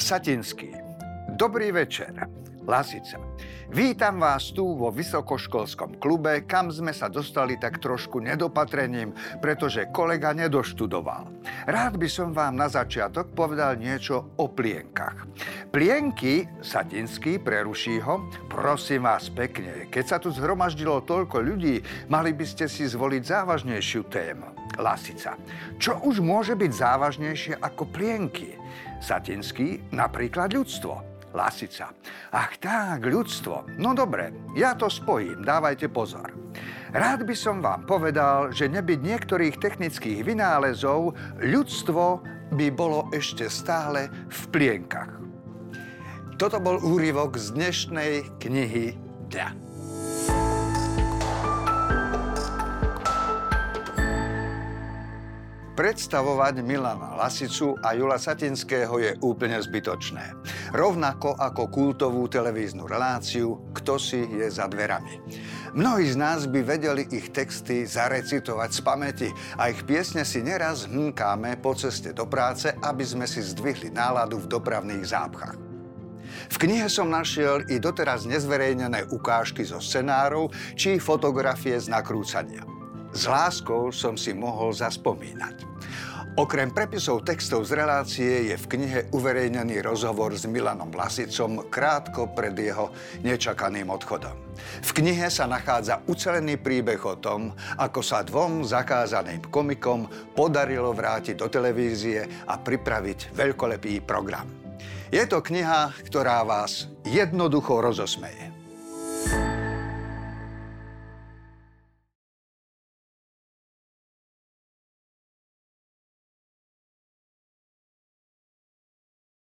Satinský. Dobrý večer. Lasica. Vítam vás tu vo vysokoškolskom klube, kam sme sa dostali tak trošku nedopatrením, pretože kolega nedoštudoval. Rád by som vám na začiatok povedal niečo o plienkach. Plienky, Satinský, preruší ho, prosím vás pekne, keď sa tu zhromaždilo toľko ľudí, mali by ste si zvoliť závažnejšiu tému. Lasica. Čo už môže byť závažnejšie ako plienky? Satinský, napríklad ľudstvo. Lasica. Ach tak, ľudstvo. No dobre, ja to spojím, dávajte pozor. Rád by som vám povedal, že nebyť niektorých technických vynálezov, ľudstvo by bolo ešte stále v plienkach. Toto bol úryvok z dnešnej knihy dňa. Predstavovať Milana Lasicu a Jula Satinského je úplne zbytočné. Rovnako ako kultovú televíznu reláciu Kto si je za dverami. Mnohí z nás by vedeli ich texty zarecitovať z pamäti a ich piesne si neraz hmkáme po ceste do práce, aby sme si zdvihli náladu v dopravných zápchách. V knihe som našiel i doteraz nezverejnené ukážky zo scenárov či fotografie z nakrúcania. S láskou som si mohol zaspomínať. Okrem prepisov textov z relácie je v knihe uverejnený rozhovor s Milanom Lasicom krátko pred jeho nečakaným odchodom. V knihe sa nachádza ucelený príbeh o tom, ako sa dvom zakázaným komikom podarilo vrátiť do televízie a pripraviť veľkolepý program. Je to kniha, ktorá vás jednoducho rozosmeje.